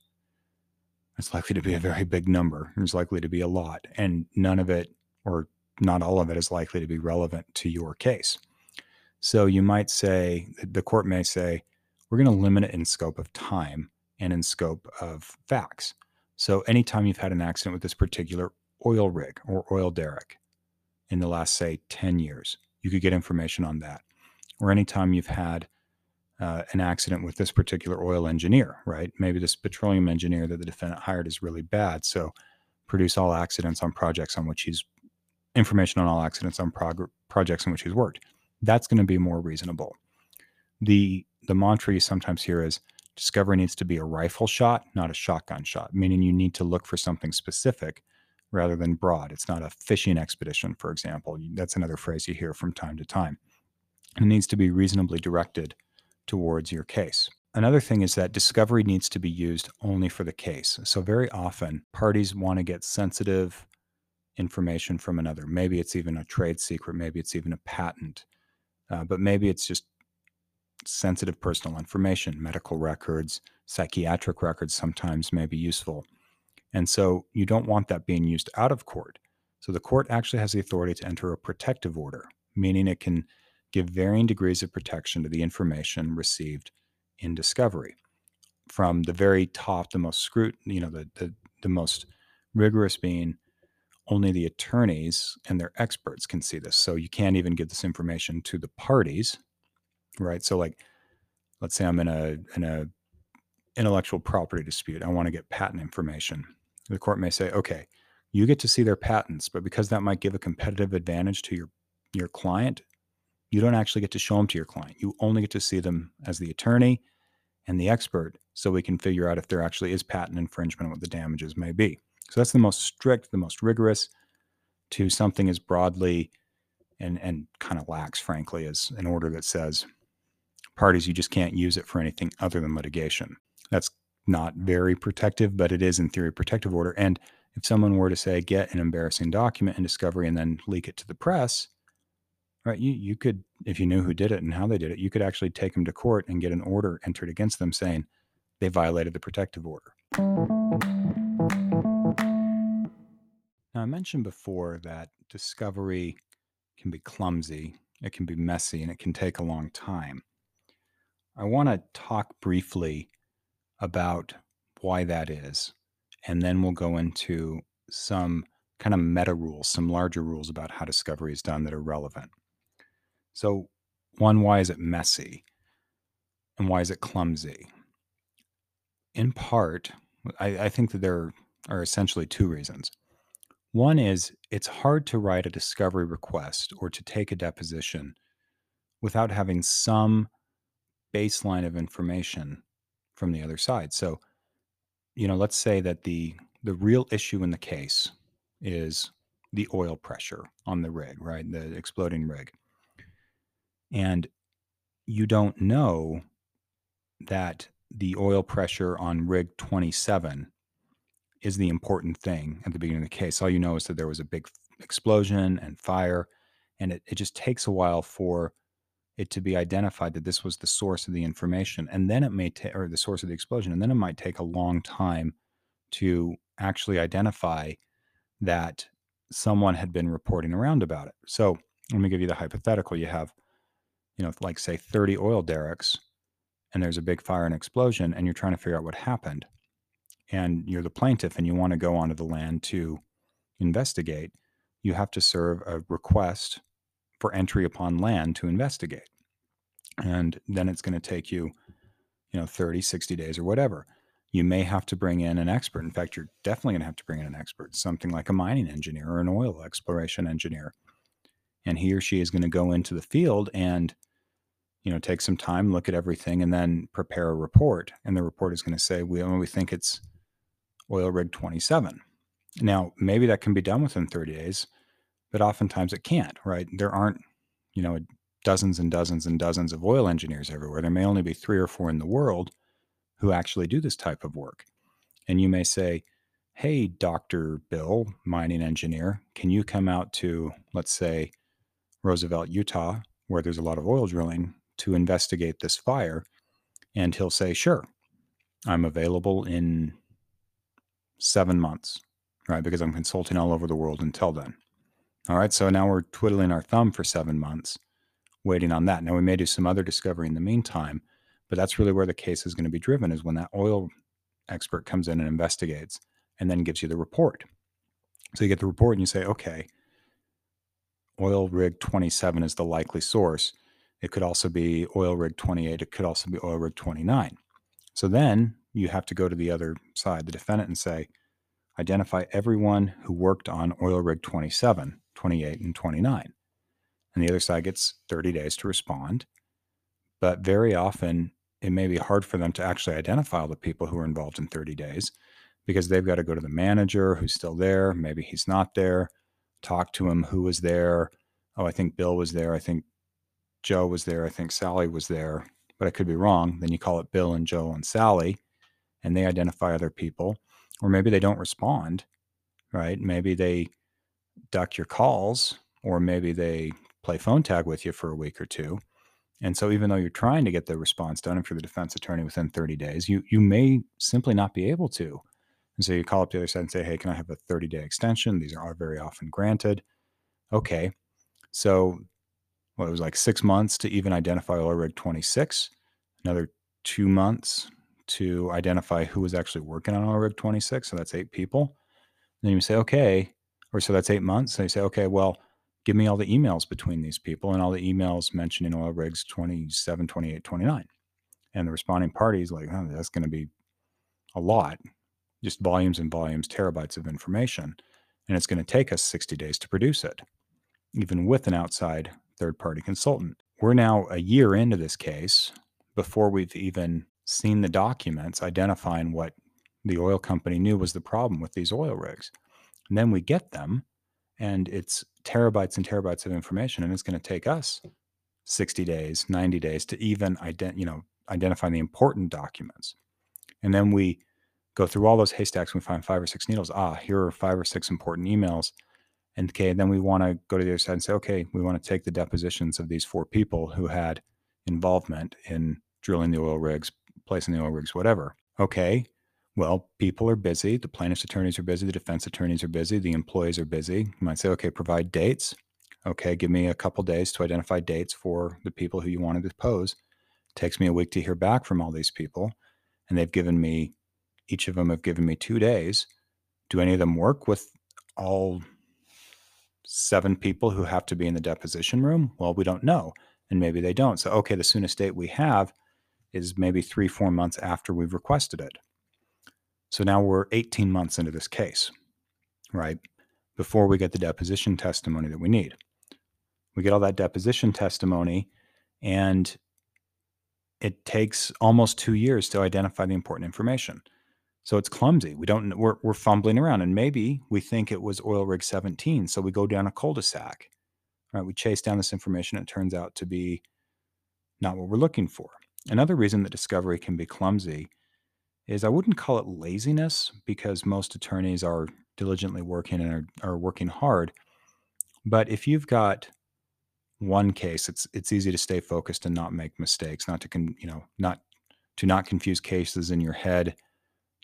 It's likely to be a very big number. There's likely to be a lot, and none of it, or not all of it, is likely to be relevant to your case. So you might say, the court may say, we're going to limit it in scope of time and in scope of facts. So anytime you've had an accident with this particular oil rig or oil derrick in the last, say, 10 years, you could get information on that. Or anytime you've had uh, an accident with this particular oil engineer, right? Maybe this petroleum engineer that the defendant hired is really bad. So produce all accidents on projects on which he's information on all accidents on prog- projects in which he's worked. That's going to be more reasonable. The the mantra you sometimes hear is discovery needs to be a rifle shot, not a shotgun shot, meaning you need to look for something specific rather than broad. It's not a fishing expedition, for example. That's another phrase you hear from time to time. It needs to be reasonably directed towards your case. Another thing is that discovery needs to be used only for the case. So, very often, parties want to get sensitive information from another. Maybe it's even a trade secret, maybe it's even a patent, uh, but maybe it's just sensitive personal information, medical records, psychiatric records sometimes may be useful. And so you don't want that being used out of court. So the court actually has the authority to enter a protective order, meaning it can give varying degrees of protection to the information received in discovery. From the very top, the most scrut, you know, the, the, the most rigorous being only the attorneys and their experts can see this. So you can't even give this information to the parties right? So like, let's say I'm in a in a intellectual property dispute. I want to get patent information. The court may say, okay, you get to see their patents, but because that might give a competitive advantage to your your client, you don't actually get to show them to your client. You only get to see them as the attorney and the expert, so we can figure out if there actually is patent infringement and what the damages may be. So that's the most strict, the most rigorous to something as broadly and and kind of lax, frankly, as an order that says parties, you just can't use it for anything other than litigation. That's not very protective, but it is in theory protective order. And if someone were to say get an embarrassing document in discovery and then leak it to the press, right? You you could, if you knew who did it and how they did it, you could actually take them to court and get an order entered against them saying they violated the protective order. Now I mentioned before that discovery can be clumsy, it can be messy, and it can take a long time. I want to talk briefly about why that is and then we'll go into some kind of meta rules, some larger rules about how discovery is done that are relevant. So, one, why is it messy? And why is it clumsy? In part, I, I think that there are essentially two reasons. One is it's hard to write a discovery request or to take a deposition without having some baseline of information from the other side. So, you know, let's say that the the real issue in the case is the oil pressure on the rig, right? The exploding rig. And you don't know that the oil pressure on rig 27 is the important thing at the beginning of the case. All you know is that there was a big explosion and fire, and it, it just takes a while for it to be identified that this was the source of the information. And then it may take, or the source of the explosion, and then it might take a long time to actually identify that someone had been reporting around about it. So let me give you the hypothetical. You have, you know, like say 30 oil derricks, and there's a big fire and explosion, and you're trying to figure out what happened and you're the plaintiff and you want to go onto the land to investigate, you have to serve a request for entry upon land to investigate. And then it's going to take you, you know, 30, 60 days or whatever. You may have to bring in an expert. In fact, you're definitely going to have to bring in an expert, something like a mining engineer or an oil exploration engineer. And he or she is going to go into the field and you know take some time look at everything and then prepare a report and the report is going to say we, we think it's oil rig 27. Now, maybe that can be done within 30 days, but oftentimes it can't, right? There aren't, you know, dozens and dozens and dozens of oil engineers everywhere. There may only be three or four in the world who actually do this type of work. And you may say, Hey, Dr. Bill, mining engineer, can you come out to, let's say, Roosevelt, Utah, where there's a lot of oil drilling to investigate this fire? And he'll say, Sure, I'm available in seven months, right? Because I'm consulting all over the world until then. All right. So now we're twiddling our thumb for seven months, waiting on that. Now we may do some other discovery in the meantime, but that's really where the case is going to be driven is when that oil expert comes in and investigates and then gives you the report. So you get the report and you say, okay, oil rig 27 is the likely source. It could also be oil rig 28. It could also be oil rig 29. So then you have to go to the other side, the defendant, and say, identify everyone who worked on oil rig 27, 28, and 29. And the other side gets 30 days to respond. But very often, it may be hard for them to actually identify all the people who are involved in 30 days because they've got to go to the manager who's still there. Maybe he's not there. Talk to him who was there. Oh, I think Bill was there. I think Joe was there. I think Sally was there, but I could be wrong. Then you call it Bill and Joe and Sally and they identify other people, or maybe they don't respond, right? Maybe they duck your calls, or maybe they play phone tag with you for a week or two. And so, even though you're trying to get the response done, if you're the defense attorney within 30 days, you you may simply not be able to. And so you call up the other side and say, "Hey, can I have a 30 day extension?" These are very often granted. Okay, so well, it was like six months to even identify oil rig 26, another two months to identify who was actually working on oil rig 26. So that's eight people. then you say, okay, or so that's eight months. And you say, okay, well, give me all the emails between these people and all the emails mentioning oil rigs 27, 28, 29. And the responding party is like, oh, that's going to be a lot, just volumes and volumes, terabytes of information. And it's going to take us 60 days to produce it, even with an outside third party consultant. We're now a year into this case before we've even seen the documents identifying what the oil company knew was the problem with these oil rigs. And then we get them, and it's terabytes and terabytes of information, and it's going to take us 60 days, 90 days to even ident- you know, identify the important documents. And then we go through all those haystacks and we find five or six needles. Ah, here are five or six important emails. And okay, then we want to go to the other side and say, okay, we want to take the depositions of these four people who had involvement in drilling the oil rigs, placing the oil rigs, whatever. Okay, well, people are busy. The plaintiff's attorneys are busy. The defense attorneys are busy. The employees are busy. You might say, okay, provide dates. Okay, give me a couple days to identify dates for the people who you want to depose. Takes me a week to hear back from all these people. And they've given me, each of them have given me two days. Do any of them work with all seven people who have to be in the deposition room? Well, we don't know. And maybe they don't. So, okay, the soonest date we have is maybe three, four months after we've requested it. So now we're 18 months into this case, right? Before we get the deposition testimony that we need. We get all that deposition testimony, and it takes almost two years to identify the important information. So it's clumsy. We don't. We're we're fumbling around, and maybe we think it was oil rig 17. So we go down a cul-de-sac. Right? We chase down this information. It turns out to be not what we're looking for. Another reason that discovery can be clumsy is I wouldn't call it laziness because most attorneys are diligently working and are, are working hard. But if you've got one case, it's it's easy to stay focused and not make mistakes, not to con, you know not to not confuse cases in your head,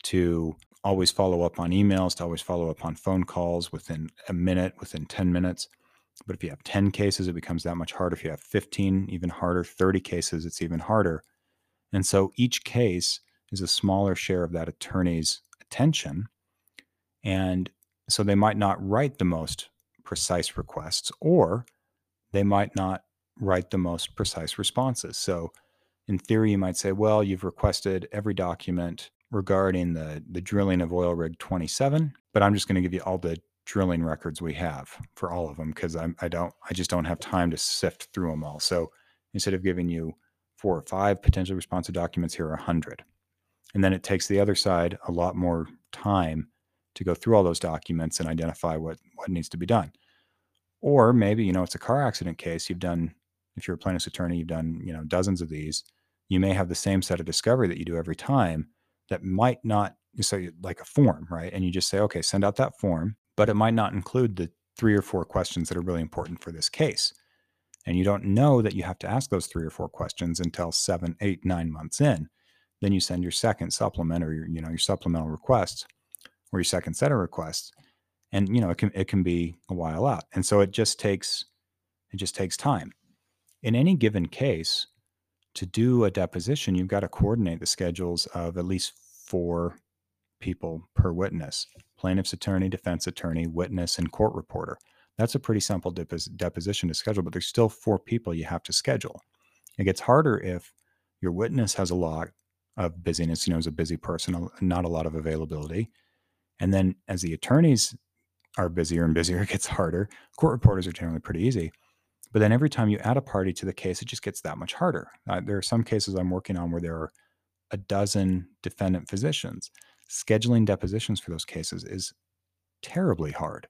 to always follow up on emails, to always follow up on phone calls within a minute, within 10 minutes. But if you have 10 cases, it becomes that much harder. If you have 15, even harder. 30 cases, it's even harder. And so each case is a smaller share of that attorney's attention. And so they might not write the most precise requests, or they might not write the most precise responses. So, in theory, you might say, well, you've requested every document regarding the, the drilling of oil rig 27, but I'm just going to give you all the drilling records we have for all of them because I, I don't, I just don't have time to sift through them all. So instead of giving you four or five potentially responsive documents, here are 100. And then it takes the other side a lot more time to go through all those documents and identify what, what needs to be done. Or maybe, you know, it's a car accident case. You've done, if you're a plaintiff's attorney, you've done, you know, dozens of these. You may have the same set of discovery that you do every time that might not, so like a form, right? And you just say, okay, send out that form, but it might not include the three or four questions that are really important for this case. And you don't know that you have to ask those three or four questions until seven, eight, nine months in. Then you send your second supplement or your, you know, your supplemental requests or your second set of requests and you know it can it can be a while out and so it just takes it just takes time in any given case to do a deposition you've got to coordinate the schedules of at least four people per witness plaintiff's attorney defense attorney witness and court reporter that's a pretty simple depos- deposition to schedule but there's still four people you have to schedule it gets harder if your witness has a lot of busyness you know is a busy person not a lot of availability and then as the attorneys are busier and busier, it gets harder. Court reporters are generally pretty easy. But then every time you add a party to the case, it just gets that much harder. Uh, there are some cases I'm working on where there are a dozen defendant physicians. Scheduling depositions for those cases is terribly hard.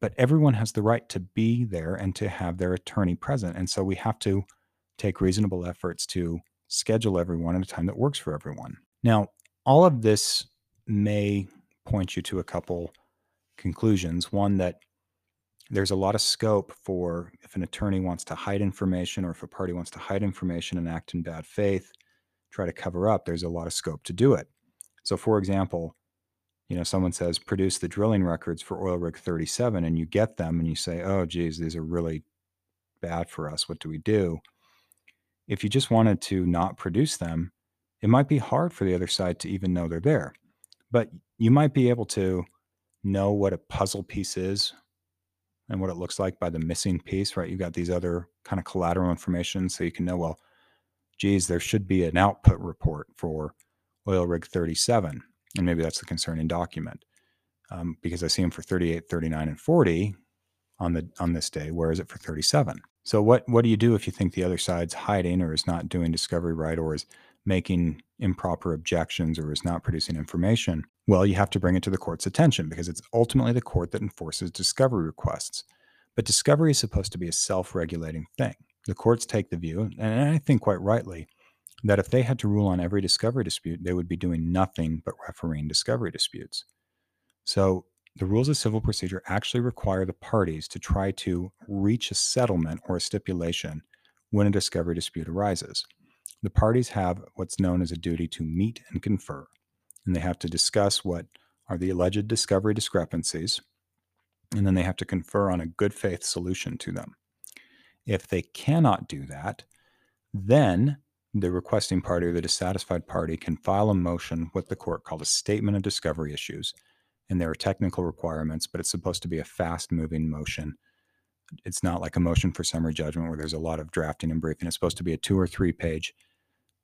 But everyone has the right to be there and to have their attorney present. And so we have to take reasonable efforts to schedule everyone at a time that works for everyone. Now, all of this may point you to a couple conclusions. One, that there's a lot of scope for if an attorney wants to hide information or if a party wants to hide information and act in bad faith, try to cover up, there's a lot of scope to do it. So, for example, you know, someone says, produce the drilling records for oil rig 37, and you get them and you say, oh, geez, these are really bad for us. What do we do? If you just wanted to not produce them, it might be hard for the other side to even know they're there. But you might be able to know what a puzzle piece is and what it looks like by the missing piece, right? You got these other kind of collateral information so you can know, well, geez, there should be an output report for oil rig 37. And maybe that's the concerning document um, because I see them for 38, 39, and 40 on the on this day. Where is it for 37? So what what do you do if you think the other side's hiding or is not doing discovery right or is making improper objections or is not producing information? Well, you have to bring it to the court's attention because it's ultimately the court that enforces discovery requests. But discovery is supposed to be a self regulating thing. The courts take the view, and I think quite rightly, that if they had to rule on every discovery dispute, they would be doing nothing but refereeing discovery disputes. So the rules of civil procedure actually require the parties to try to reach a settlement or a stipulation when a discovery dispute arises. The parties have what's known as a duty to meet and confer and they have to discuss what are the alleged discovery discrepancies, and then they have to confer on a good faith solution to them. If they cannot do that, then the requesting party or the dissatisfied party can file a motion what the court called a statement of discovery issues. And there are technical requirements, but it's supposed to be a fast moving motion. It's not like a motion for summary judgment where there's a lot of drafting and briefing. It's supposed to be a two or three page,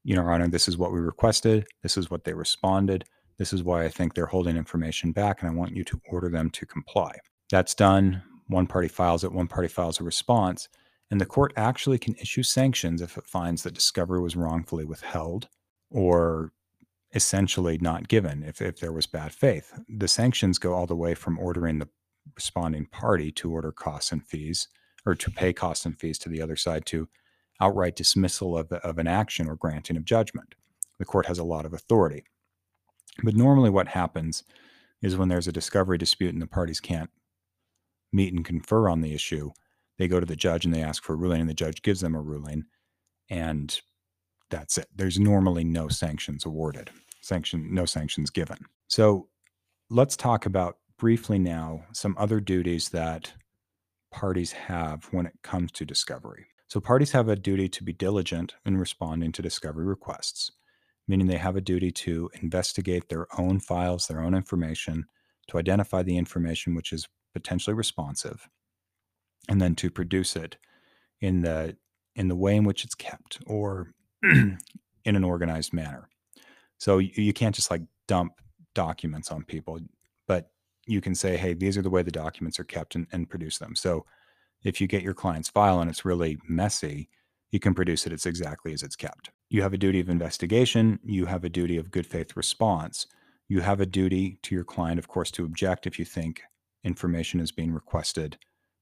you know, Honor, this is what we requested. This is what they responded. This is why I think they're holding information back, and I want you to order them to comply. That's done. One party files it, one party files a response, and the court actually can issue sanctions if it finds that discovery was wrongfully withheld or essentially not given if, if there was bad faith. The sanctions go all the way from ordering the responding party to order costs and fees or to pay costs and fees to the other side to outright dismissal of, of an action or granting of judgment. The court has a lot of authority. But normally, what happens is when there's a discovery dispute and the parties can't meet and confer on the issue, they go to the judge and they ask for a ruling, and the judge gives them a ruling, and that's it. There's normally no sanctions awarded, sanction, no sanctions given. So let's talk about briefly now some other duties that parties have when it comes to discovery. So parties have a duty to be diligent in responding to discovery requests meaning they have a duty to investigate their own files, their own information, to identify the information which is potentially responsive, and then to produce it in the in the way in which it's kept or in an organized manner. So you, you can't just like dump documents on people, but you can say, hey, these are the way the documents are kept and, and produce them. So if you get your client's file and it's really messy, you can produce it. It's exactly as it's kept. You have a duty of investigation. You have a duty of good faith response. You have a duty to your client, of course, to object if you think information is being requested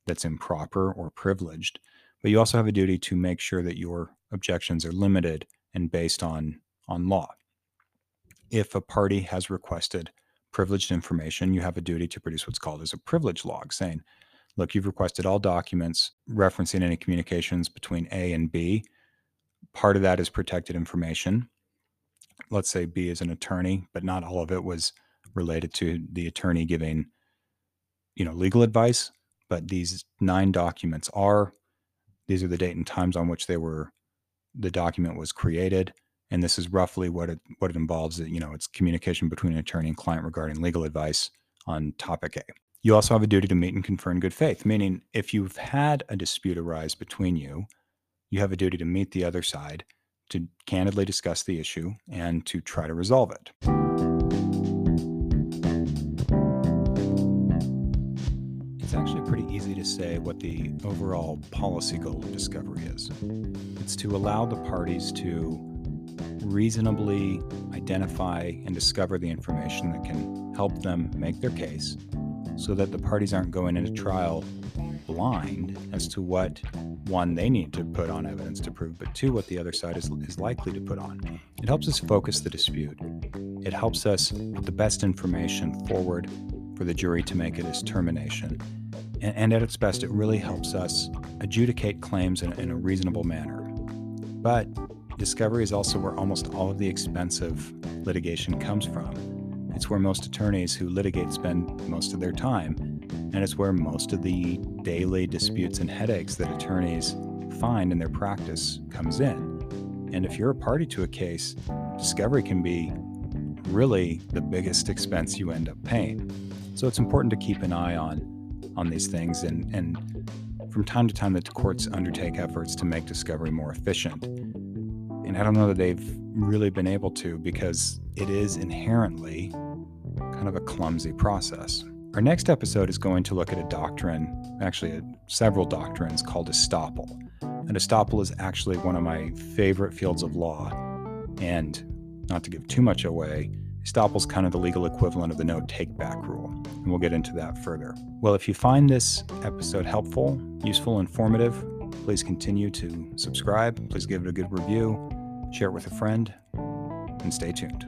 that's improper or privileged. But you also have a duty to make sure that your objections are limited and based on, on law. If a party has requested privileged information, you have a duty to produce what's called as a privilege log saying, look, you've requested all documents referencing any communications between A and B. Part of that is protected information. Let's say B is an attorney, but not all of it was related to the attorney giving, you know, legal advice. But these nine documents are. These are the date and times on which they were, the document was created, and this is roughly what it what it involves. You know, it's communication between an attorney and client regarding legal advice on topic A. You also have a duty to meet and confer in good faith, meaning if you've had a dispute arise between you, you have a duty to meet the other side, to candidly discuss the issue, and to try to resolve it. It's actually pretty easy to say what the overall policy goal of discovery is. It's to allow the parties to reasonably identify and discover the information that can help them make their case so that the parties aren't going into trial blind as to what one they need to put on evidence to prove, but two, what the other side is, is likely to put on. It helps us focus the dispute. It helps us put the best information forward for the jury to make a determination. And, and at its best, it really helps us adjudicate claims in, in a reasonable manner. But discovery is also where almost all of the expensive litigation comes from it's where most attorneys who litigate spend most of their time, and it's where most of the daily disputes and headaches that attorneys find in their practice comes in. And if you're a party to a case, discovery can be really the biggest expense you end up paying. So it's important to keep an eye on on these things and and from time to time the courts undertake efforts to make discovery more efficient. And I don't know that they've really been able to because it is inherently kind of a clumsy process. Our next episode is going to look at a doctrine, actually, several doctrines called estoppel. And estoppel is actually one of my favorite fields of law. And not to give too much away, estoppel is kind of the legal equivalent of the no take back rule. And we'll get into that further. Well, if you find this episode helpful, useful, informative, please continue to subscribe. Please give it a good review, share it with a friend, and stay tuned.